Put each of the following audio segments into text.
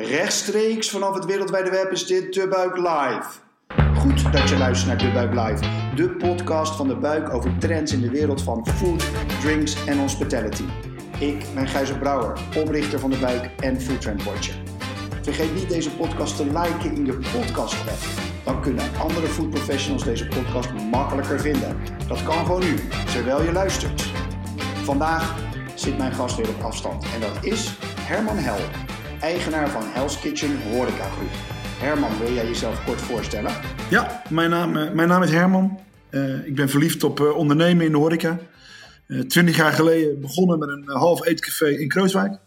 Rechtstreeks vanaf het wereldwijde web is dit De Buik Live. Goed dat je luistert naar De Buik Live, de podcast van De Buik over trends in de wereld van food, drinks en hospitality. Ik ben Gijzer Brouwer, oprichter van De Buik en Food Trend Watcher. Vergeet niet deze podcast te liken in je podcast app. Dan kunnen andere food professionals deze podcast makkelijker vinden. Dat kan gewoon nu, terwijl je luistert. Vandaag zit mijn gast weer op afstand en dat is Herman Hel, eigenaar van Hell's Kitchen Horeca Groep. Herman, wil jij jezelf kort voorstellen? Ja, mijn naam, eh, mijn naam is Herman. Uh, ik ben verliefd op uh, ondernemen in de horeca. Twintig jaar geleden begonnen met een half eetcafé in Krooswijk.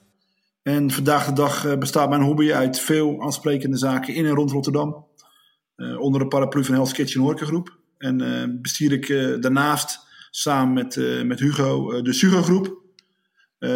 En vandaag de dag bestaat mijn hobby uit veel aansprekende zaken in en rond Rotterdam. onder de paraplu van Hell's Kitchen Horeca Groep. En bestier ik daarnaast samen met, met Hugo de Sugo Groep.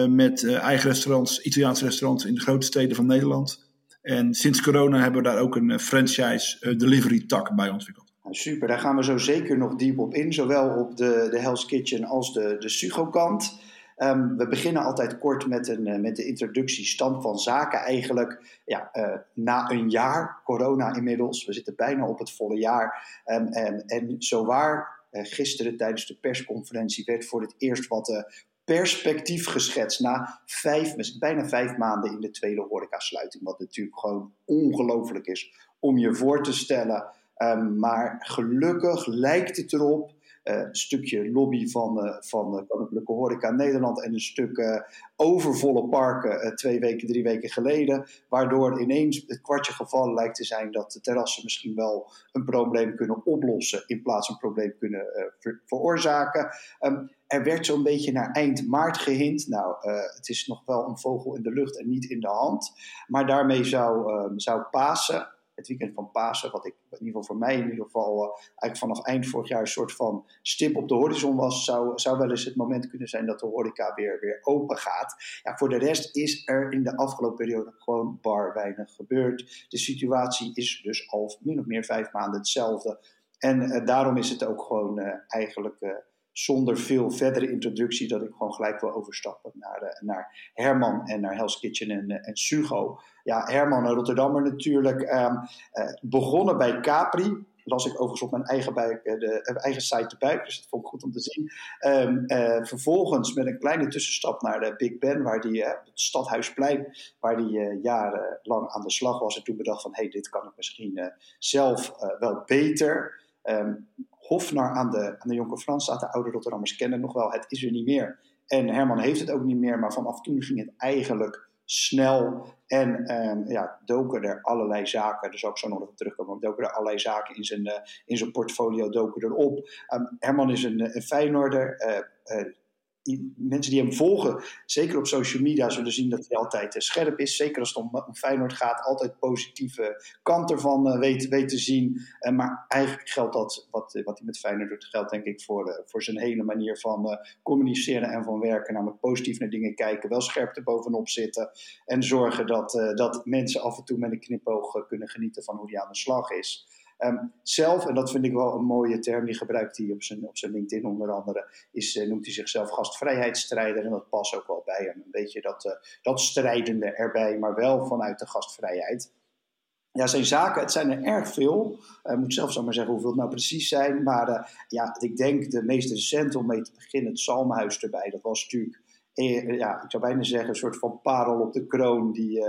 Met eigen restaurants, Italiaanse restaurants in de grote steden van Nederland. En sinds corona hebben we daar ook een eh, franchise eh, delivery tak bij ontwikkeld. Nou, super, daar gaan we zo zeker nog diep op in. Zowel op de, de Hell's Kitchen als de, de Sugo kant. Um, we beginnen altijd kort met, een, met de introductie stand van zaken. Eigenlijk ja, na een jaar, corona inmiddels, we zitten bijna op het volle jaar. Um, en, en zowaar, uh, gisteren tijdens de persconferentie werd voor het eerst wat perspectief geschetst na vijf, bijna vijf maanden in de tweede horecasluiting. Wat natuurlijk gewoon ongelooflijk is om je voor te stellen. Um, maar gelukkig lijkt het erop uh, een stukje lobby van, uh, van de Koninklijke Horeca Nederland en een stuk overvolle parken twee weken, drie weken geleden. Waardoor ineens het kwartje gevallen lijkt te zijn dat de terrassen misschien wel een probleem kunnen oplossen in plaats van een probleem kunnen ver veroorzaken. Um, er werd zo'n beetje naar eind maart gehint. Nou, het is nog wel een vogel in de lucht en niet in de hand. Maar daarmee zou, zou Pasen het weekend van Pasen, wat ik in ieder geval voor mij in ieder geval uh, eigenlijk vanaf eind vorig jaar een soort van stip op de horizon was, zou, zou wel eens het moment kunnen zijn dat de horeca weer, weer open gaat. Ja, voor de rest is er in de afgelopen periode gewoon bar weinig gebeurd. De situatie is dus al min of meer vijf maanden hetzelfde. En daarom is het ook gewoon eigenlijk zonder veel verdere introductie dat ik gewoon gelijk wil overstappen naar, uh, naar Herman en naar Hell's Kitchen en, uh, en Sugo. Ja, Herman, een Rotterdammer natuurlijk. Um, uh, begonnen bij Capri. Las ik overigens op mijn eigen, buik, de, eigen site de buik, dus dat vond ik goed om te zien. Um, vervolgens met een kleine tussenstap naar de Big Ben, waar die, het Stadhuisplein, waar die jarenlang aan de slag was. En toen bedacht van, hé, hey, dit kan ik misschien zelf wel beter. Um, Hofnar aan de, aan de Jonker Frans staat. De oude Rotterdammers kennen nog wel. Het is er niet meer. En Herman heeft het ook niet meer. Maar vanaf toen ging het eigenlijk snel. En um, ja, doken er allerlei zaken. Daar zal ik zo nog even terugkomen. Doken er allerlei zaken in zijn, uh, in zijn portfolio doken erop. Um, Herman is een, een Feyenoorder. Uh, mensen die hem volgen, zeker op social media, zullen zien dat hij altijd uh, scherp is. Zeker als het om, Feyenoord gaat, altijd positieve kant ervan uh, weet, weet te zien. Uh, maar eigenlijk geldt dat, wat, wat hij met Feyenoord doet, geldt denk ik voor, voor zijn hele manier van communiceren en van werken. Namelijk positief naar dingen kijken, wel scherp er bovenop zitten. En zorgen dat, dat mensen af en toe met een knipoog kunnen genieten van hoe hij aan de slag is. Um, zelf, en dat vind ik wel een mooie term, die gebruikt hij op zijn, op zijn LinkedIn onder andere, is, uh, noemt hij zichzelf gastvrijheidsstrijder. En dat past ook wel bij hem. Een beetje dat, uh, dat strijdende erbij, maar wel vanuit de gastvrijheid. Ja, zijn zaken, het zijn er erg veel. Ik uh, moet zelf maar zeggen hoeveel het nou precies zijn. Maar ja, ik denk de meest recente om mee te beginnen, het Psalmhuis erbij. Dat was natuurlijk ja, ik zou bijna zeggen, een soort van parel op de kroon die,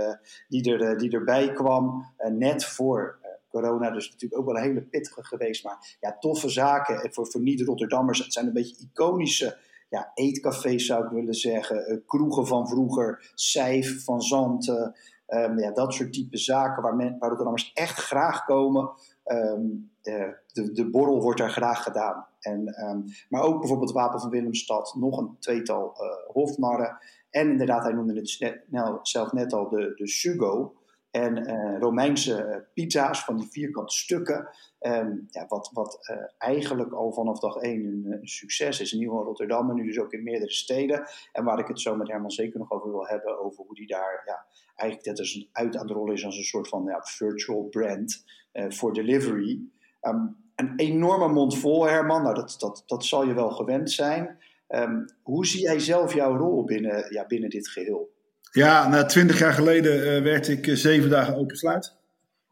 die, er, die erbij kwam. Net voor corona dus natuurlijk ook wel een hele pittige geweest. Maar ja, toffe zaken en voor, voor niet-Rotterdammers. Het zijn een beetje iconische ja, eetcafés zou ik willen zeggen. Uh, kroegen van vroeger, Sijf van Zanten. Um, ja, dat soort type zaken waar, men, waar Rotterdammers echt graag komen. Um, uh, de, de borrel wordt daar graag gedaan. En, um, maar ook bijvoorbeeld Wapen van Willemstad, nog een tweetal uh, hofnarren. En inderdaad, hij noemde het nou, zelf net al de, de Sugo. En uh, Romeinse uh, pizza's van die vierkante stukken. Um, ja, wat wat uh, eigenlijk al vanaf dag één een, succes is. In ieder geval Rotterdam, maar nu dus ook in meerdere steden. En waar ik het zo met Herman zeker nog over wil hebben. Over hoe die daar ja, eigenlijk net als een uit aan de rol is als een soort van ja, virtual brand voor delivery. Um, een enorme mond vol, Herman. Nou, dat, dat, dat zal je wel gewend zijn. Um, hoe zie jij zelf jouw rol binnen, ja, binnen dit geheel? Ja, na twintig jaar geleden uh, werd ik uh, zeven dagen open sluit.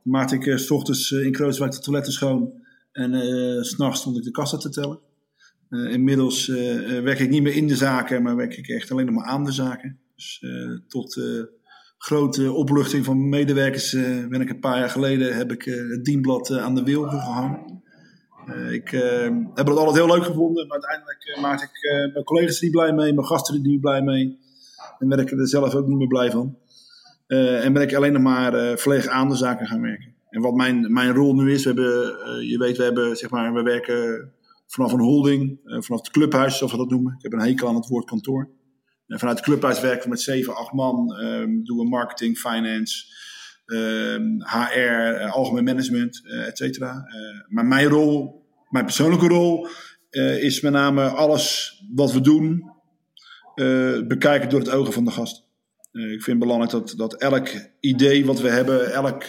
Maakte ik uh, s ochtends in Krooswijk de toiletten schoon. En s'nachts stond ik de kassa te tellen. inmiddels werk ik niet meer in de zaken, maar werk ik echt alleen nog maar aan de zaken. Dus tot grote opluchting van medewerkers ben ik een paar jaar geleden heb ik het dienblad aan de wil gehangen. ik heb het altijd heel leuk gevonden, maar uiteindelijk maakte ik mijn collega's er niet blij mee, mijn gasten er niet blij mee. En ben ik er zelf ook niet meer blij van. Uh, en ben ik alleen nog maar uh, aan de zaken gaan werken. En wat mijn, mijn rol nu is, we hebben, uh, je weet, we, hebben, zeg maar, we werken vanaf een holding, vanaf het clubhuis, zoals we dat noemen. Ik heb een hekel aan het woord kantoor. En vanuit het clubhuis werken we met 7, 8 man. Um, doen we marketing, finance, HR, algemeen management, et cetera. maar mijn rol, mijn persoonlijke rol, is met name alles wat we doen, uh, bekijken door het ogen van de gast. Uh, ik vind het belangrijk dat, dat elk idee wat we hebben, elk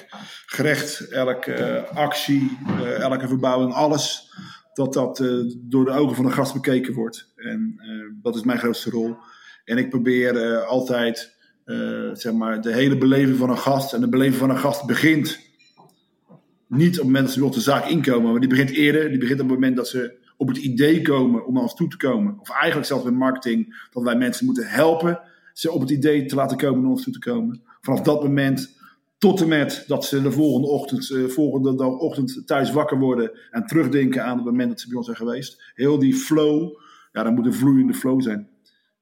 gerecht, elke uh, actie, elke verbouwing, alles, dat dat door de ogen van de gast bekeken wordt. En dat is mijn grootste rol. En ik probeer altijd zeg maar, de hele beleving van een gast. En de beleving van een gast begint niet op het moment dat ze op de zaak inkomen, maar die begint eerder. Die begint op het moment dat ze op het idee komen om naar ons toe te komen. Of eigenlijk zelfs met marketing, dat wij mensen moeten helpen ze op het idee te laten komen om naar ons toe te komen. Vanaf dat moment tot en met dat ze de volgende ochtend, uh, volgende ochtend thuis wakker worden en terugdenken aan het moment dat ze bij ons zijn geweest. Heel die flow, ja, dat moet een vloeiende flow zijn.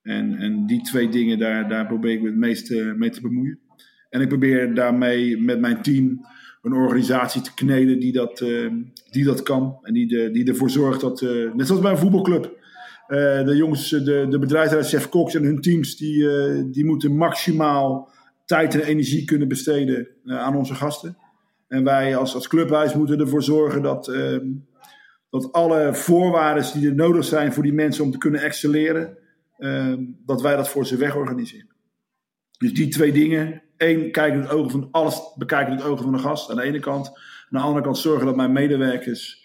En, en die twee dingen, daar, daar probeer ik me het meest mee te bemoeien. En ik probeer daarmee met mijn team een organisatie te kneden die dat, uh, die dat kan. En die, die ervoor zorgt dat, uh, net zoals bij een voetbalclub, uh, de jongens, de, de bedrijfsleider Chef Cox en hun teams, die, die moeten maximaal tijd en energie kunnen besteden aan onze gasten. En wij als, als clubhuis moeten ervoor zorgen dat, ehm, dat alle voorwaarden die er nodig zijn voor die mensen om te kunnen excelleren, ehm, dat wij dat voor ze wegorganiseren. Dus die twee dingen, één, kijken het ogen van alles, bekijken het ogen van de gast aan de ene kant. Aan de andere kant zorgen dat mijn medewerkers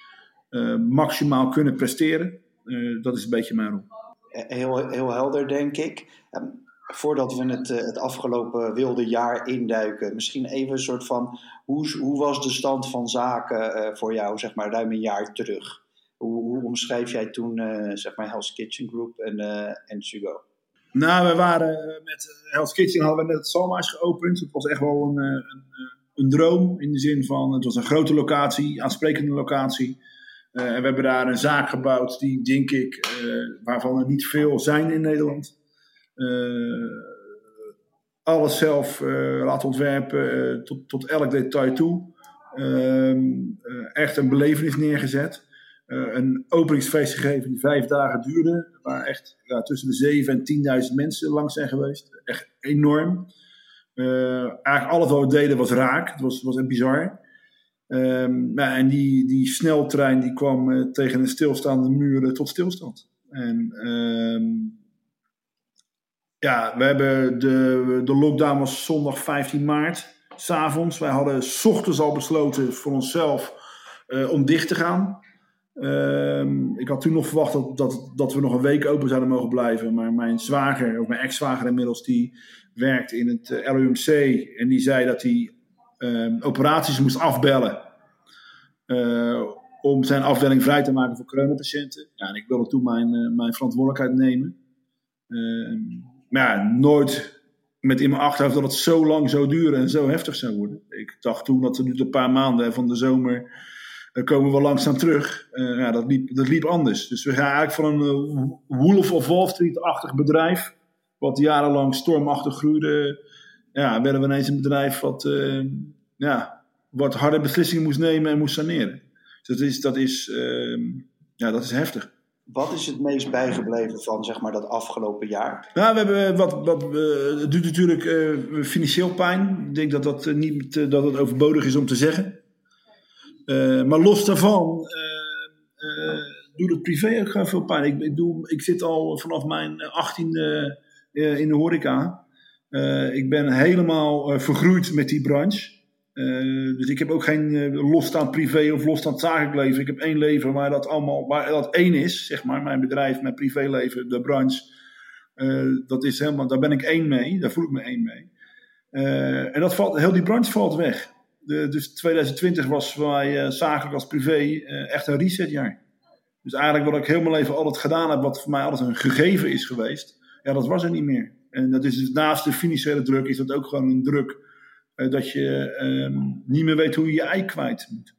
uh, maximaal kunnen presteren. Uh, dat is een beetje mijn rol. Heel, heel helder, denk ik. Um, voordat we het, uh, het afgelopen wilde jaar induiken, misschien even een soort van: hoe, hoe was de stand van zaken voor jou, zeg maar, ruim een jaar terug? Hoe, hoe omschrijf jij toen, zeg maar, Hell's Kitchen Group en, en Sugo? Nou, we waren eh, met eh, Hell's Kitchen hadden we net het Salma's geopend. Het was echt wel een, eh, een, een, droom in de zin van het was een grote locatie, aansprekende locatie. En we hebben daar een zaak gebouwd die, denk ik, waarvan er niet veel zijn in Nederland. Alles zelf laten ontwerpen tot, tot elk detail toe. Ehm, echt een belevenis neergezet. Uh, een openingsfeest gegeven die vijf dagen duurde. Waar echt tussen de zeven en 10.000 mensen langs zijn geweest. Echt enorm. Uh, eigenlijk alles wat we deden was raak. Het was, was echt bizar. Um, nou, en die, die sneltrein die kwam uh, tegen een stilstaande muur tot stilstand. En um, ja, we hebben de, de lockdown was zondag 15 maart, s'avonds. Wij hadden s ochtends al besloten voor onszelf om dicht te gaan. Um, ik had toen nog verwacht dat, dat, dat we nog een week open zouden mogen blijven. Maar mijn zwager, of mijn ex-zwager inmiddels, die werkt in het eh, LUMC. En die zei dat hij um, operaties moest afbellen. Uh, om zijn afdeling vrij te maken voor coronapatiënten. Ja, en ik wilde toen mijn, uh, mijn verantwoordelijkheid nemen. Uh, maar ja, nooit met in mijn achterhoofd dat het zo lang zou duren en zo heftig zou worden. Ik dacht toen dat er nu een paar maanden van de zomer dan komen we langzaam terug. Uh, ja, dat, liep, dat liep anders. Dus we gaan eigenlijk van een uh, Wolf of Wall Street-achtig bedrijf, wat jarenlang stormachtig groeide, ja, werden we ineens een bedrijf wat, uh, ja, wat harde beslissingen moest nemen en moest saneren. Dus dat is, dat is, ehm, ja, dat is heftig. Wat is het meest bijgebleven van zeg maar, dat afgelopen jaar? Nou, we hebben wat, wat, het doet natuurlijk financieel pijn. Ik denk dat dat, niet, dat het overbodig is om te zeggen. Uh, maar los daarvan uh, uh, doet het privé ook veel pijn. Ik, ik, doe, ik zit al vanaf mijn achttiende in de horeca. ik ben helemaal vergroeid met die branche. dus ik heb ook geen losstaand privé of losstaand zakelijk leven. Ik heb één leven waar dat allemaal, waar dat één is, zeg maar. Mijn bedrijf, mijn privéleven, de branche. dat is helemaal, daar ben ik één mee, daar voel ik me één mee. en dat valt, heel die branche valt weg. De, dus 2020 was voor mij zakelijk als privé echt een resetjaar. Dus eigenlijk wat ik heel mijn leven altijd gedaan heb, wat voor mij altijd een gegeven is geweest, ja, dat was er niet meer. En dat is naast de financiële druk, is dat ook gewoon een druk uh, dat je uh, niet meer weet hoe je je ei kwijt moet.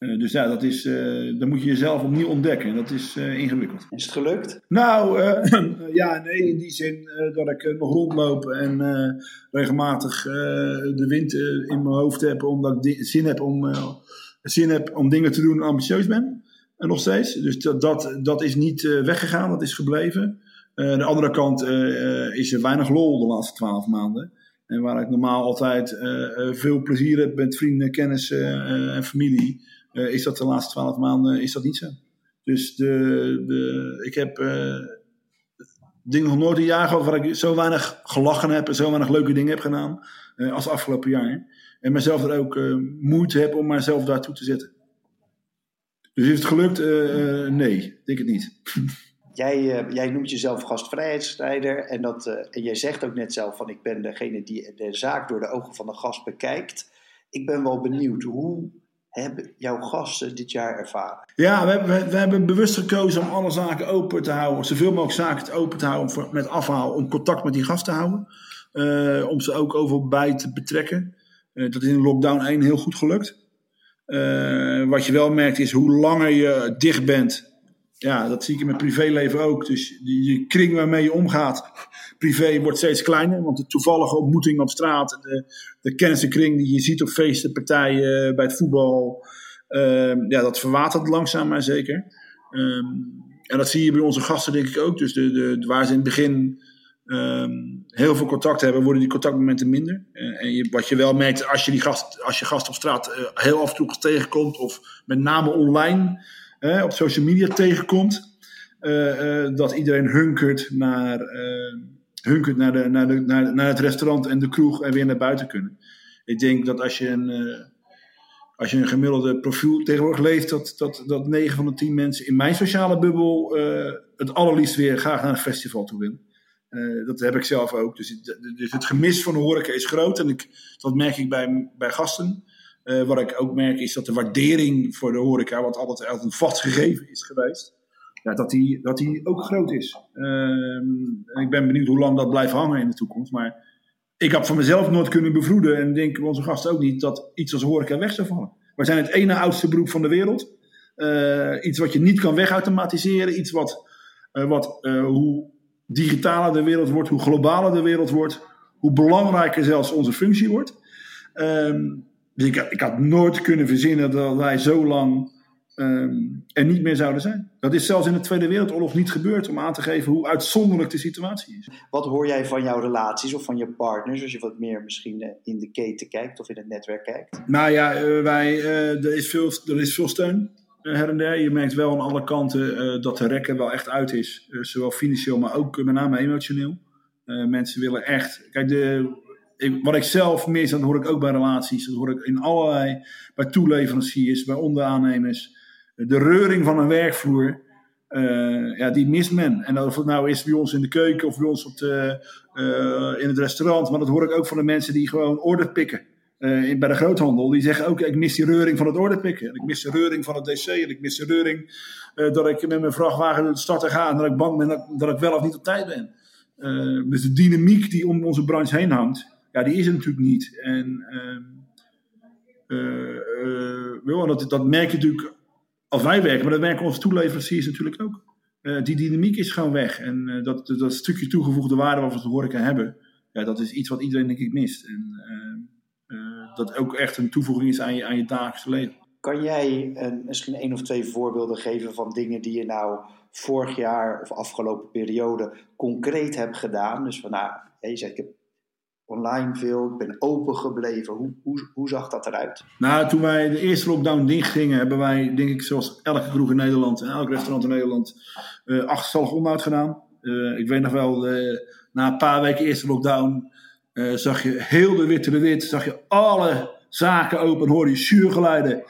Uh, dus ja, dat is, uh, dan moet je jezelf opnieuw ontdekken. Dat is ingewikkeld. Is het gelukt? Nou, ja, nee, in die zin dat ik nog rondloop en regelmatig de wind in mijn hoofd heb, omdat ik zin heb om, zin heb om dingen te doen en ambitieus ben. En nog steeds. Dus dat, dat, dat is niet weggegaan, dat is gebleven. aan de andere kant is er weinig lol de laatste twaalf maanden. En waar ik normaal altijd veel plezier heb met vrienden, kennissen en familie, is dat de laatste twaalf maanden is dat niet zo. Dus de, de, ik heb dingen nog nooit een jaar gehad waar ik zo weinig gelachen heb en zo weinig leuke dingen heb gedaan als afgelopen jaar. En mezelf er ook moeite heb om mezelf daartoe te zetten. Dus is het gelukt? nee, denk het niet. Jij, uh, jij noemt jezelf gastvrijheidsstrijder en, dat, uh, en jij zegt ook net zelf van ik ben degene die de zaak door de ogen van de gast bekijkt. Ik ben wel benieuwd, hoe hebben jouw gasten dit jaar ervaren? Ja, we, we, we hebben bewust gekozen om alle zaken open te houden, zoveel mogelijk zaken open te houden voor, met afhaal, om contact met die gasten te houden. Uh, om ze ook overal bij te betrekken. dat is in lockdown 1 heel goed gelukt. wat je wel merkt is hoe langer je dicht bent, ja, dat zie ik in mijn privéleven ook. Dus die kring waarmee je omgaat, privé, wordt steeds kleiner. Want de toevallige ontmoeting op straat, de, de kennissenkring die je ziet op feesten, partijen, bij het voetbal, uh, ja, dat verwatert langzaam maar zeker. Um, en dat zie je bij onze gasten denk ik ook. Dus de, de, waar ze in het begin um, heel veel contact hebben, worden die contactmomenten minder. Uh, en je, wat je wel merkt, als je, die gast, als je gast op straat uh, heel af en toe tegenkomt, of met name online op social media tegenkomt. Uh, uh, dat iedereen hunkert naar, uh, hunkert naar, de, naar, de, naar, naar, het restaurant en de kroeg en weer naar buiten kunnen. Ik denk dat als je een, als je een gemiddelde profiel tegenwoordig leeft, dat, dat, dat 9 van de 10 mensen in mijn sociale bubbel het allerliefst weer graag naar een festival toe willen. Dat heb ik zelf ook. Dus, dus, het gemis van de horeca is groot. En ik, dat merk ik bij, bij gasten. Uh, wat ik ook merk is dat de waardering voor de horeca, wat altijd, altijd een vast gegeven is geweest, ja, dat, die, dat die ook groot is. Uh, ik ben benieuwd hoe lang dat blijft hangen in de toekomst. Maar ik heb van mezelf nooit kunnen bevroeden, en denk onze gasten ook niet, dat iets als horeca weg zou vallen. Wij zijn het ene oudste beroep van de wereld. Uh, iets wat je niet kan wegautomatiseren. Iets wat, uh, wat hoe digitaler de wereld wordt, hoe globaler de wereld wordt, hoe belangrijker zelfs onze functie wordt. Um, dus ik, ik, had nooit kunnen verzinnen dat wij zo lang um, er niet meer zouden zijn. Dat is zelfs in de Tweede Wereldoorlog niet gebeurd om aan te geven hoe uitzonderlijk de situatie is. Wat hoor jij van jouw relaties of van je partners als je wat meer misschien eh, in de keten kijkt of in het netwerk kijkt? Nou ja, uh, wij, uh, er, is veel, er is veel steun. her en der. Je merkt wel aan alle kanten dat de rekken wel echt uit is. zowel financieel, maar ook met name emotioneel. mensen willen echt. Kijk, de, wat ik zelf mis, dat hoor ik ook bij relaties, dat hoor ik in allerlei, bij toeleveranciers, bij onderaannemers. De reuring van een werkvloer, uh, ja, die mist men. En of het nou is bij ons in de keuken of bij ons op de, uh, in het restaurant, maar dat hoor ik ook van de mensen die gewoon order pikken. Uh, bij de groothandel, die zeggen ook: Ik mis die reuring van het orderpikken. En ik mis de reuring van het DC. En ik mis de reuring dat ik met mijn vrachtwagen de stad ga en dat ik bang ben dat ik wel of niet op tijd ben. dus de dynamiek die om onze branche heen hangt, ja, die is er natuurlijk niet. En uh, dat, dat merk je natuurlijk als wij werken, maar dat merken onze toeleveranciers natuurlijk ook. Uh, die dynamiek is gewoon weg. En dat, dat stukje toegevoegde waarde wat we te horeca hebben, ja, dat is iets wat iedereen denk ik mist. En dat ook echt een toevoeging is aan je, aan je dagelijkse leven. Kan jij een, misschien één of twee voorbeelden geven van dingen die je nou vorig jaar of afgelopen periode concreet hebt gedaan? Dus van nou, je zegt ik heb online veel, ik ben open gebleven. Hoe, hoe, hoe zag dat eruit? Nou, toen wij de eerste lockdown dicht gingen, hebben wij, denk ik, zoals elke kroeg in Nederland en elk restaurant in Nederland, uh, achterstallig onderhoud gedaan. Uh, ik weet nog wel, uh, na een paar weken eerste lockdown, zag je heel de witte de wit, zag je alle zaken open, hoorde je zuurgeluiden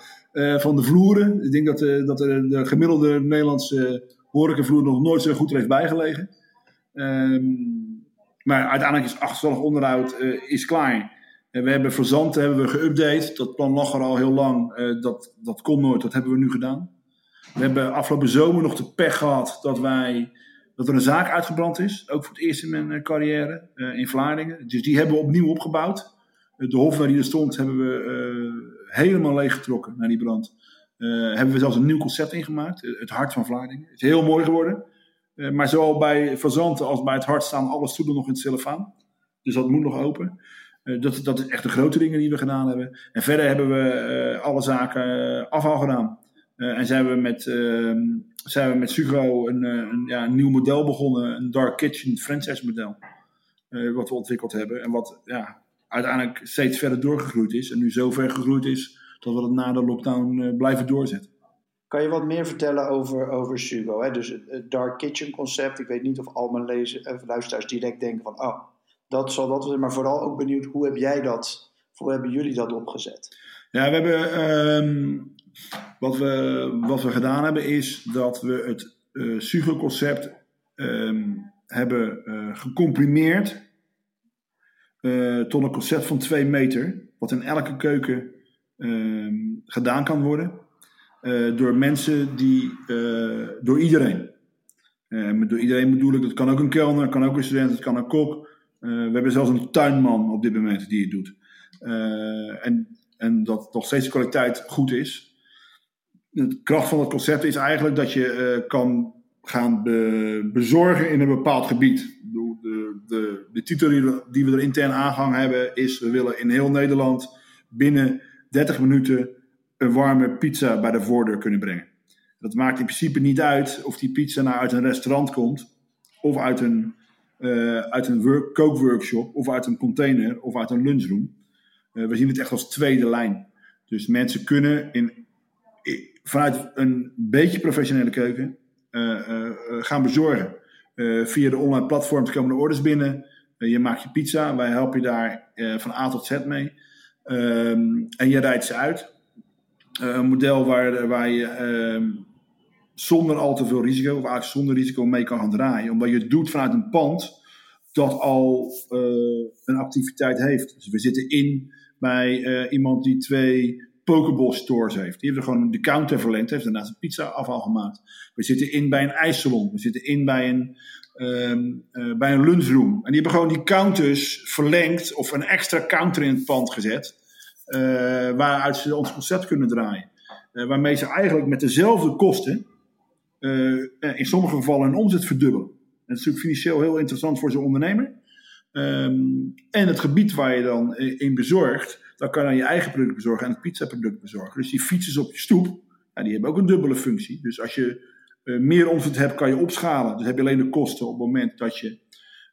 van de vloeren. Ik denk dat, dat de, de gemiddelde Nederlandse horecavloer nog nooit zo goed heeft bijgelegen. Ehm, maar uiteindelijk is achterstallig onderhoud is klaar. we hebben verzanten hebben we geüpdate. Dat plan lag er al heel lang. dat, dat kon nooit. Dat hebben we nu gedaan. We hebben afgelopen zomer nog de pech gehad dat wij dat er een zaak uitgebrand is. Ook voor het eerst in mijn eh, carrière in Vlaardingen. Dus die hebben we opnieuw opgebouwd. De hof waar die er stond hebben we helemaal leeggetrokken naar die brand. hebben we zelfs een nieuw concept ingemaakt. het hart van Vlaardingen. Het is heel mooi geworden. Maar zowel bij Fazanten als bij het hart staan alle stoelen nog in het cellofaan. Dus dat moet nog open. dat, dat is echt de grote dingen die we gedaan hebben. En verder hebben we alle zaken afhaal gedaan. en zijn we met ehm, zijn we met Sugo een, eh, een, ja, nieuw model begonnen, een Dark Kitchen franchise model. Wat we ontwikkeld hebben en wat ja, uiteindelijk steeds verder doorgegroeid is. En nu zo ver gegroeid is dat we het na de lockdown blijven doorzetten. Kan je wat meer vertellen over, over Sugo? Hè? Dus het, Dark Kitchen concept. Ik weet niet of al mijn lezen, luisteraars direct denken van... oh, dat zal dat zijn. Maar vooral ook benieuwd, hoe heb jij dat... hoe hebben jullie dat opgezet? Ja, we hebben ehm, wat we, wat we gedaan hebben is dat we het uh, SUGO-concept ehm, hebben uh, gecomprimeerd tot een concept van 2 meter, wat in elke keuken ehm, gedaan kan worden door mensen die, door iedereen. door iedereen bedoel ik, dat kan ook een kelner, kan ook een student, het kan een kok. we hebben zelfs een tuinman op dit moment die het doet. en, en dat nog steeds de kwaliteit goed is de kracht van het concept is eigenlijk dat je kan gaan be bezorgen in een bepaald gebied. De, de, de, de titel die we er intern aangang hebben is: we willen in heel Nederland binnen 30 minuten een warme pizza bij de voordeur kunnen brengen. Dat maakt in principe niet uit of die pizza nou uit een restaurant komt, of uit een, uh, uit een work, kookworkshop, of uit een container, of uit een lunchroom. Uh, we zien het echt als tweede lijn. Dus mensen kunnen in vanuit een beetje professionele keuken uh, gaan bezorgen. via de online platforms komen de orders binnen. je maakt je pizza. Wij helpen je daar van A tot Z mee. Um, en je rijdt ze uit. Een model waar, waar je ehm, zonder al te veel risico, of eigenlijk zonder risico mee kan gaan draaien. Omdat je het doet vanuit een pand dat al een activiteit heeft. Dus we zitten in bij iemand die twee Pokeball stores heeft. Die hebben er gewoon de counter verlengd, heeft daarnaast een pizza afval gemaakt. We zitten in bij een ijssalon. We zitten in bij een, uh, bij een lunchroom. En die hebben gewoon die counters verlengd of een extra counter in het pand gezet. Uh, waaruit ze ons concept kunnen draaien. Uh, waarmee ze eigenlijk met dezelfde kosten in sommige gevallen hun omzet verdubbelen. En dat is natuurlijk financieel heel interessant voor zo'n ondernemer. Um, en het gebied waar je dan in bezorgt, dan kan je dan je eigen product bezorgen en het pizzaproduct bezorgen. Dus die fietsers op je stoep, die hebben ook een dubbele functie. Dus als je meer omzet hebt, kan je opschalen. Dus heb je alleen de kosten op het moment dat je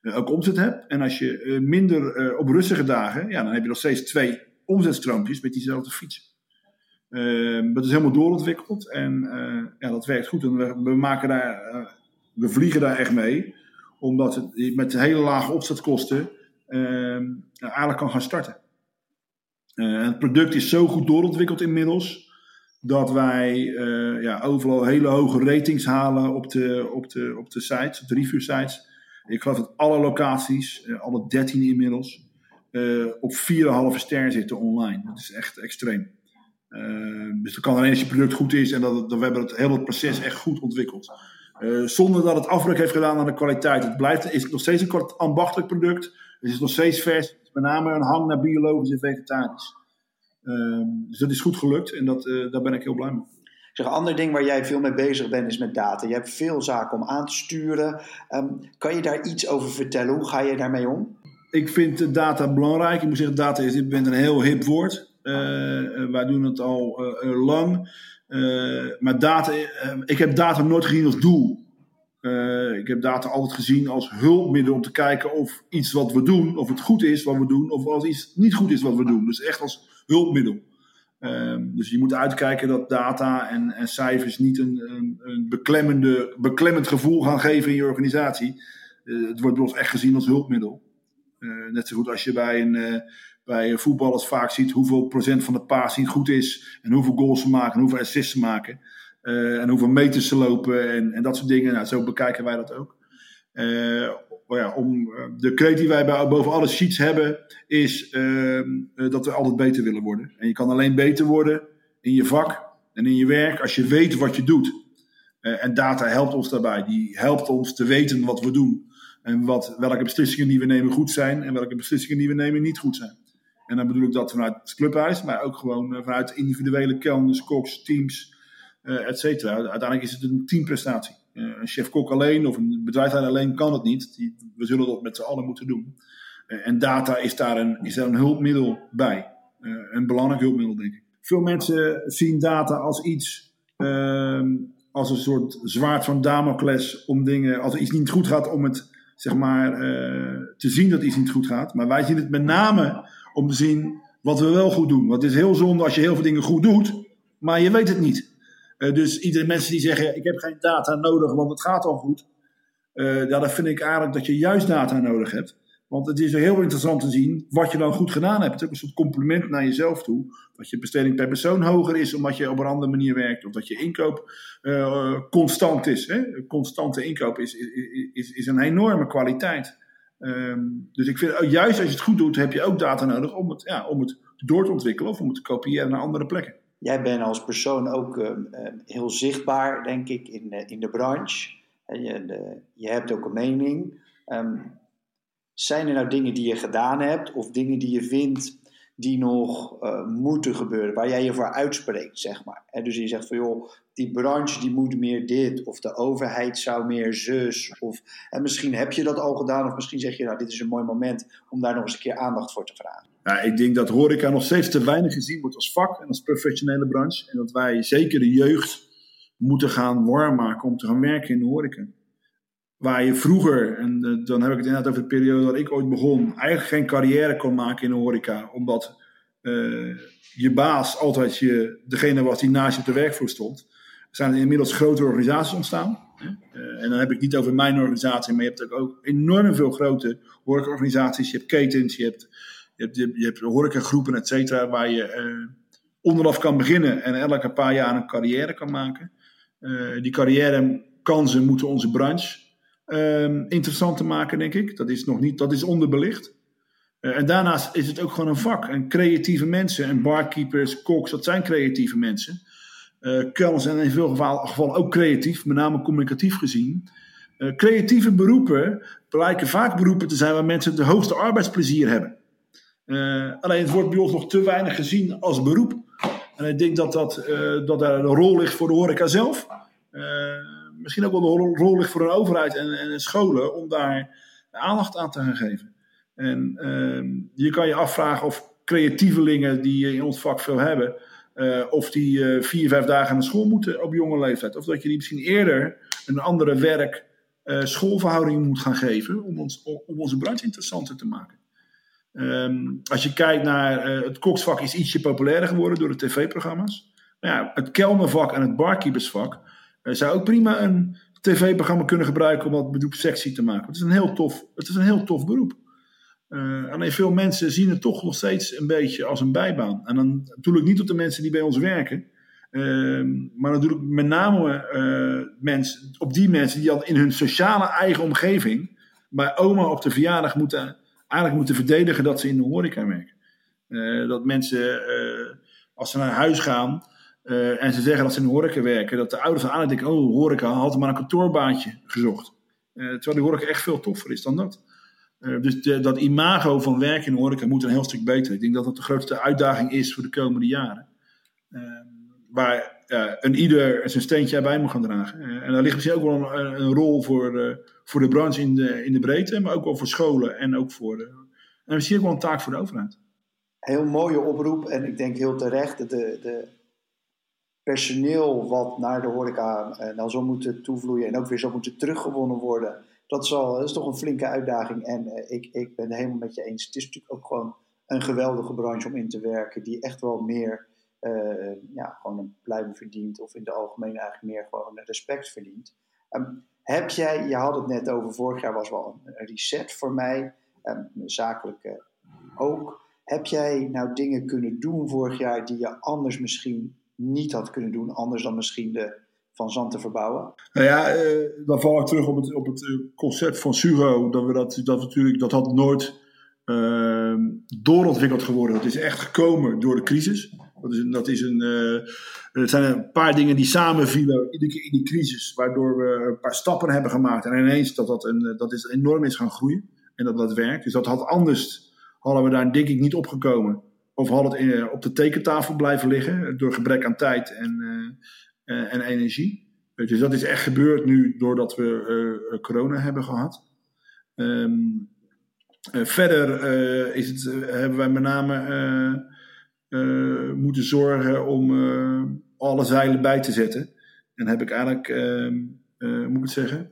ook omzet hebt. En als je minder op rustige dagen, ja, dan heb je nog steeds twee omzetstroompjes met diezelfde fietsen. Ehm, dat is helemaal doorontwikkeld en ja, dat werkt goed. En we, maken daar, we vliegen daar echt mee, omdat het met hele lage opzetkosten ehm, eigenlijk kan gaan starten. Uh, het product is zo goed doorontwikkeld inmiddels dat wij uh, ja, overal hele hoge ratings halen op de, op de, op de sites, op de review sites. Ik geloof dat alle locaties, uh, alle 13 inmiddels, op 4,5 ster zitten online. Dat is echt extreem. dus dat kan alleen als je product goed is en dat, we hebben het hele proces echt goed ontwikkeld. zonder dat het afbreuk heeft gedaan aan de kwaliteit. Het blijft, is nog steeds een ambachtelijk product. Het is nog steeds vers met name een hang naar biologisch en vegetarisch. Ehm, dus dat is goed gelukt en dat, uh, daar ben ik heel blij mee. Zeg, een ander ding waar jij veel mee bezig bent is met data. Je hebt veel zaken om aan te sturen. Um, kan je daar iets over vertellen? Hoe ga je daarmee om? Ik vind data belangrijk. Ik moet zeggen, data is dit een heel hip woord. Uh, wij doen het al uh, lang. maar data, ik heb data nooit gezien als doel. Ik heb data altijd gezien als hulpmiddel om te kijken of iets wat we doen, of het goed is wat we doen, of als iets niet goed is wat we doen. Dus echt als hulpmiddel. Uh, dus je moet uitkijken dat data en, en cijfers niet een, een, beklemmende, beklemmend gevoel gaan geven in je organisatie. Het wordt bij ons echt gezien als hulpmiddel. Uh, net zo goed als je bij, een, bij voetballers vaak ziet hoeveel procent van de passing goed is en hoeveel goals ze maken en hoeveel assists ze maken. Uh, en hoeveel meters ze lopen en, en dat soort dingen. Nou, zo bekijken wij dat ook. ja, om, de kreet die wij bij, boven alle sheets hebben, is ehm, dat we altijd beter willen worden. En je kan alleen beter worden in je vak en in je werk als je weet wat je doet. en data helpt ons daarbij. Die helpt ons te weten wat we doen. En wat, welke beslissingen die we nemen goed zijn en welke beslissingen die we nemen niet goed zijn. En dan bedoel ik dat vanuit het clubhuis, maar ook gewoon eh, vanuit individuele kelners, koks, teams, uh, et cetera. Uiteindelijk is het een teamprestatie. Uh, een chef-kok alleen of een bedrijf alleen kan het niet. Die, we zullen dat met z'n allen moeten doen. En data is daar een, is daar een hulpmiddel bij. een belangrijk hulpmiddel, denk ik. Veel mensen zien data als iets, ehm, als een soort zwaard van Damocles om dingen, als er iets niet goed gaat, om het zeg maar, te zien dat iets niet goed gaat. Maar wij zien het met name om te zien wat we wel goed doen. Want het is heel zonde als je heel veel dingen goed doet, maar je weet het niet. Uh, dus iedere mensen die zeggen: Ik heb geen data nodig, want het gaat al goed. Uh, ja, vind ik eigenlijk dat je juist data nodig hebt. Want het is heel interessant te zien wat je dan goed gedaan hebt. Het is ook een soort compliment naar jezelf toe. Dat je besteding per persoon hoger is omdat je op een andere manier werkt. Of dat je inkoop uh, constant is. Hè? Constante inkoop is, is, is, een enorme kwaliteit. Um, dus ik vind, juist als je het goed doet, heb je ook data nodig om het, ja, om het door te ontwikkelen of om het te kopiëren naar andere plekken. Jij bent als persoon ook uh, heel zichtbaar, denk ik, in, in de branche. Je, de, je, hebt ook een mening. Um, zijn er nou dingen die je gedaan hebt of dingen die je vindt die nog uh, moeten gebeuren, waar jij je voor uitspreekt, zeg maar. En dus je zegt van joh, die branche die moet meer dit, of de overheid zou meer zus, of en misschien heb je dat al gedaan, of misschien zeg je nou dit is een mooi moment om daar nog eens een keer aandacht voor te vragen. Ik denk dat horeca nog steeds te weinig gezien wordt als vak en als professionele branche. En dat wij zeker de jeugd moeten gaan warm maken om te gaan werken in de horeca. Waar je vroeger, en uh, dan heb ik het inderdaad over de periode dat ik ooit begon, eigenlijk geen carrière kon maken in de horeca. Omdat uh, je baas altijd je, degene was die naast je op de werkvloer stond. Zijn er inmiddels grotere organisaties ontstaan. Uh, en dan heb ik niet over mijn organisatie, maar je hebt ook enorm veel grote horecaorganisaties. Je hebt ketens, je hebt, je hebt, je hebt horecagroepen, et cetera, waar je onderaf kan beginnen en elke paar jaar een carrière kan maken. die carrièrekansen moeten onze branche um, interessant te maken, denk ik. Dat is nog niet, dat is onderbelicht. Uh, en daarnaast is het ook gewoon een vak. En creatieve mensen en barkeepers, koks, dat zijn creatieve mensen. Uh, zijn in veel gevallen, ook creatief, met name communicatief gezien. Uh, creatieve beroepen blijken vaak beroepen te zijn waar mensen het hoogste arbeidsplezier hebben. alleen het wordt bij ons nog te weinig gezien als beroep. En ik denk dat, dat, dat daar een rol ligt voor de horeca zelf misschien ook wel de rol ligt voor een overheid en, en scholen om daar aandacht aan te gaan geven. En uh, je kan je afvragen of creatievelingen die in ons vak veel hebben, uh, of die uh, vier, vijf dagen naar school moeten op jonge leeftijd. Of dat je die misschien eerder een andere werk, uh, schoolverhouding moet gaan geven om, ons, om onze branche interessanter te maken. Um, als je kijkt naar het koksvak is ietsje populairder geworden door de tv-programma's. Nou ja, het kelnervak en het barkeepersvak zou ook prima een tv-programma kunnen gebruiken om dat beroep sexy te maken. Het is een heel tof, het is een heel tof beroep. Uh, alleen veel mensen zien het toch nog steeds een beetje als een bijbaan. En dan ik niet op de mensen die bij ons werken. Uh, maar dan ik met name uh, mensen, op die mensen die al in hun sociale eigen omgeving bij oma op de verjaardag moeten, eigenlijk moeten verdedigen dat ze in de horeca werken. Dat mensen, als ze naar huis gaan, uh, en ze zeggen dat ze in horeca werken, dat de ouders aan denken: oh, horeca, had maar een kantoorbaantje gezocht. Uh, terwijl die horeca echt veel toffer is dan dat. Uh, dus dat imago van werken in de horeca moet een heel stuk beter. Ik denk dat dat de grootste uitdaging is voor de komende jaren. waar een ieder zijn steentje bij moet gaan dragen. en daar ligt misschien ook wel een, een rol voor, voor de branche in de, in de breedte, maar ook wel voor scholen en ook voor. en misschien ook wel een taak voor de overheid. Heel mooie oproep en ik denk heel terecht. De, de personeel wat naar de horeca uh, nou zal moeten toevloeien en ook weer zal moeten teruggewonnen worden. Dat, zal, dat is toch een flinke uitdaging. En uh, ik, ik ben het helemaal met je eens. Het is natuurlijk ook gewoon een geweldige branche om in te werken, die echt wel meer uh, ja, gewoon een pluim verdient, of in de algemeen eigenlijk meer gewoon respect verdient. Um, heb jij, je had het net over, vorig jaar was wel een reset voor mij, um, zakelijk ook. Heb jij nou dingen kunnen doen vorig jaar die je anders misschien niet had kunnen doen, anders dan misschien de van zand te verbouwen? Nou ja, dan val ik terug op het, op het concept van Sugo. Dat we dat, dat natuurlijk, dat had nooit Ehm, doorontwikkeld geworden. Dat is echt gekomen door de crisis. Dat, is, dat is een, uh, het zijn een paar dingen die samenvielen iedere keer in die crisis, waardoor we een paar stappen hebben gemaakt. En ineens dat dat, een, dat is enorm is gaan groeien en dat dat werkt. Dus dat had anders, hadden we daar denk ik niet opgekomen. Of had het eh, op de tekentafel blijven liggen door gebrek aan tijd en, uh, en energie. Dus dat is echt gebeurd nu doordat we corona hebben gehad. Uh, verder is het, hebben wij met name moeten zorgen om alle zeilen bij te zetten. En heb ik eigenlijk, ehm, moet ik het zeggen,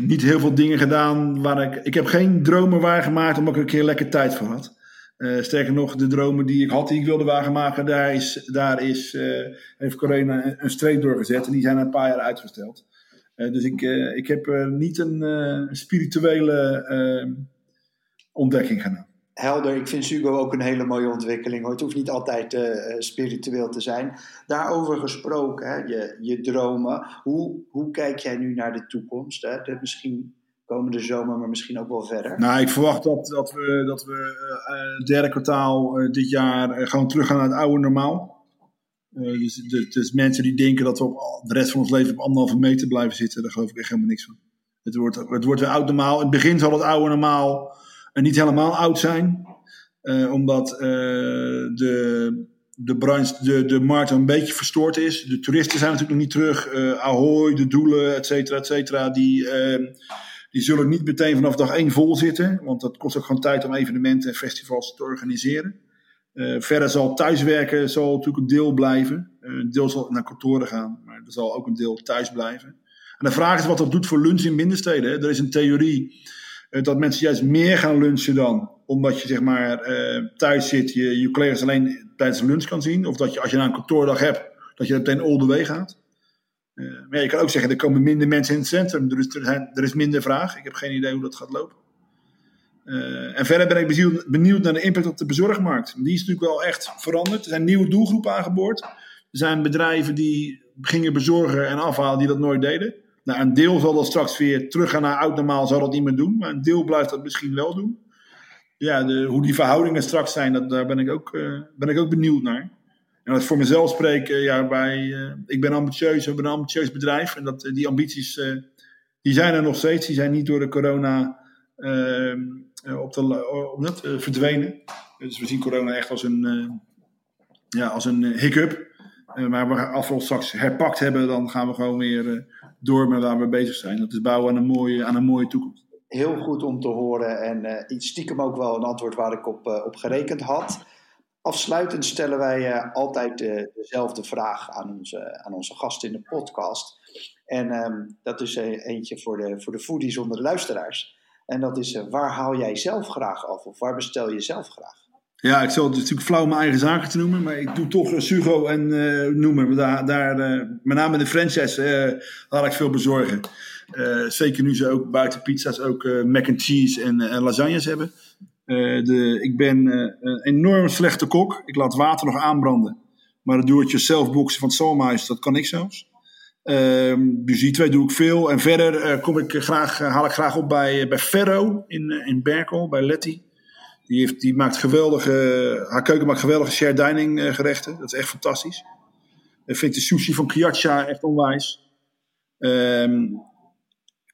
niet heel veel dingen gedaan waar ik. Ik heb geen dromen waargemaakt omdat ik een keer lekker tijd voor had. sterker nog, de dromen die ik had, die ik wilde waarmaken, daar, is, daar is, heeft corona een, streep doorgezet. En die zijn een paar jaar uitgesteld. Eh, dus ik, eh, ik heb eh, niet een spirituele ontdekking gedaan. Helder, ik vind Sugo ook een hele mooie ontwikkeling. Hoor. Het hoeft niet altijd spiritueel te zijn. Daarover gesproken, hè, je, je dromen. Hoe, hoe kijk jij nu naar de toekomst? Hè? Misschien komende zomer, maar misschien ook wel verder? Nou, ik verwacht dat, dat we, dat we het derde kwartaal dit jaar gewoon teruggaan naar het oude normaal. Dus, dus, dus, mensen die denken dat we op de rest van ons leven op anderhalve meter blijven zitten, daar geloof ik echt helemaal niks van. Het wordt, het wordt weer oud normaal. In het begin zal het oude normaal niet helemaal oud zijn. Uh, omdat de, de, branche, de, de markt een beetje verstoord is. De toeristen zijn natuurlijk nog niet terug. Ahoy, de doelen, et cetera, et cetera. Die, ehm, die zullen niet meteen vanaf dag één vol zitten. Want dat kost ook gewoon tijd om evenementen en festivals te organiseren. Uh, verder zal thuiswerken zal natuurlijk een deel blijven. Uh, een deel zal naar kantoren gaan, maar er zal ook een deel thuis blijven. En de vraag is wat dat doet voor lunch in binnensteden. Hè? Er is een theorie uh, dat mensen juist meer gaan lunchen dan. Omdat je zeg maar thuis zit, je je collega's alleen tijdens de lunch kan zien. Of dat je als je nou een kantoordag hebt, dat je meteen all the way gaat. maar ja, je kan ook zeggen, er komen minder mensen in het centrum. Er, er is minder vraag. Ik heb geen idee hoe dat gaat lopen. En verder ben ik benieuwd, naar de impact op de bezorgmarkt. Die is natuurlijk wel echt veranderd. Er zijn nieuwe doelgroepen aangeboord. Er zijn bedrijven die gingen bezorgen en afhalen die dat nooit deden. Nou, een deel zal dat straks weer teruggaan naar oud normaal, zal dat niet meer doen. Maar een deel blijft dat misschien wel doen. Ja, de, hoe die verhoudingen straks zijn, dat, daar ben ik, ook, uh, ben ik ook benieuwd naar. En als voor mezelf spreek, uh, ja, bij, ik ben ambitieus, we hebben een ambitieus bedrijf. En dat, die ambities, die zijn er nog steeds. Die zijn niet door de corona ehm, eh, op de, eh, op eh, verdwenen. Dus we zien corona echt als een, ja, als een hiccup. maar als we ons straks herpakt hebben, dan gaan we gewoon weer door met waar we bezig zijn. Dat is bouwen aan een mooie, aan een mooie toekomst. Heel goed om te horen en uh, iets stiekem ook wel een antwoord waar ik op, uh, op gerekend had. Afsluitend stellen wij uh, altijd dezelfde vraag aan onze, aan onze gasten in de podcast. En um, dat is eentje voor de, voor de foodies onder de luisteraars. En dat is, waar haal jij zelf graag af? Of waar bestel je zelf graag? Ja, ik zal het natuurlijk flauw mijn eigen zaken te noemen, maar ik doe toch uh, Sugo en uh, noemen. Daar, daar, met name de franchise laat ik veel bezorgen. zeker nu ze ook buiten pizza's ook mac and cheese en, lasagnes hebben. de, ik ben een enorm slechte kok. Ik laat water nog aanbranden. Maar het jezelf boxen van het dat kan ik zelfs. Um, dus die twee doe ik veel. En verder uh, kom ik graag, uh, haal ik graag op bij, eh, bij Ferro in, in Berkel, bij Letty. Die, die maakt geweldige, haar keuken maakt geweldige shared dining gerechten. Dat is echt fantastisch. Ik vind de sushi van Kiacha echt onwijs. Um,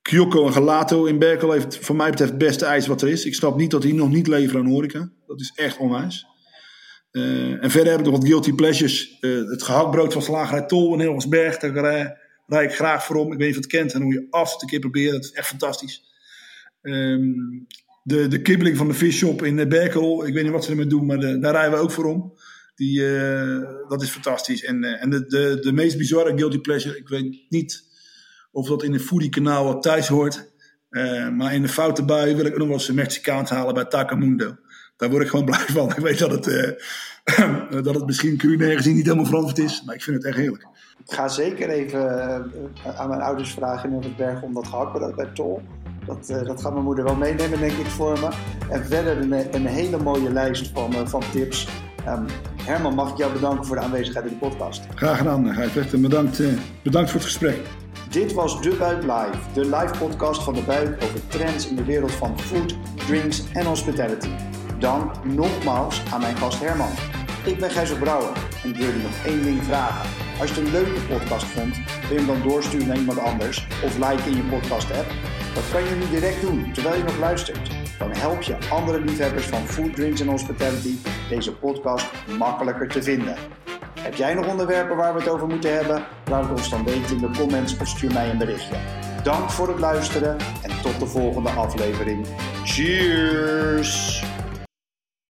Kyoko en Gelato in Berkel heeft voor mij betreft het beste ijs wat er is. Ik snap niet dat die nog niet leveren aan horeca. Dat is echt onwijs. Uh, en verder heb ik nog wat guilty pleasures. Uh, het gehaktbrood van Slagerij Tol in Hilversberg. Daar rijd ik graag voor om. Ik weet niet of het kent. En hoe je af te keer proberen. Dat is echt fantastisch. Um, de, de kibbeling van de fishshop in Berkel. Ik weet niet wat ze ermee doen, maar de, daar rijden we ook voor om. Die, uh, dat is fantastisch. En, en de, de, de meest bizarre guilty pleasure. Ik weet niet of dat in een foodie kanaal wat thuis hoort. Maar in de foute bui wil ik nog wel eens een Mexicaans halen bij Takamundo. Daar word ik gewoon blij van. Ik weet dat het, dat het misschien culinair gezien niet helemaal veranderd is. Maar ik vind het echt heerlijk. Ik ga zeker even aan mijn ouders vragen in berg om dat gehaktbrood bij Tol. Dat, uh, dat gaat mijn moeder wel meenemen, denk ik, voor me. En verder een, een hele mooie lijst van, uh, van tips. Um, Herman, mag ik jou bedanken voor de aanwezigheid in de podcast? Graag gedaan, Gijs. Bedankt, uh, bedankt voor het gesprek. Dit was De Buik Live, de live podcast van De Buik over trends in de wereld van food, drinks en hospitality. Dank nogmaals aan mijn gast Herman. Ik ben Gijs Brouwer en ik wil je nog één ding vragen. Als je het een leuke podcast vond, wil je hem dan doorsturen naar iemand anders of like in je podcast app? Dat kan je nu direct doen terwijl je nog luistert. Dan help je andere liefhebbers van food, drinks en hospitality deze podcast makkelijker te vinden. Heb jij nog onderwerpen waar we het over moeten hebben? Laat het ons dan weten in de comments of stuur mij een berichtje. Dank voor het luisteren en tot de volgende aflevering. Cheers!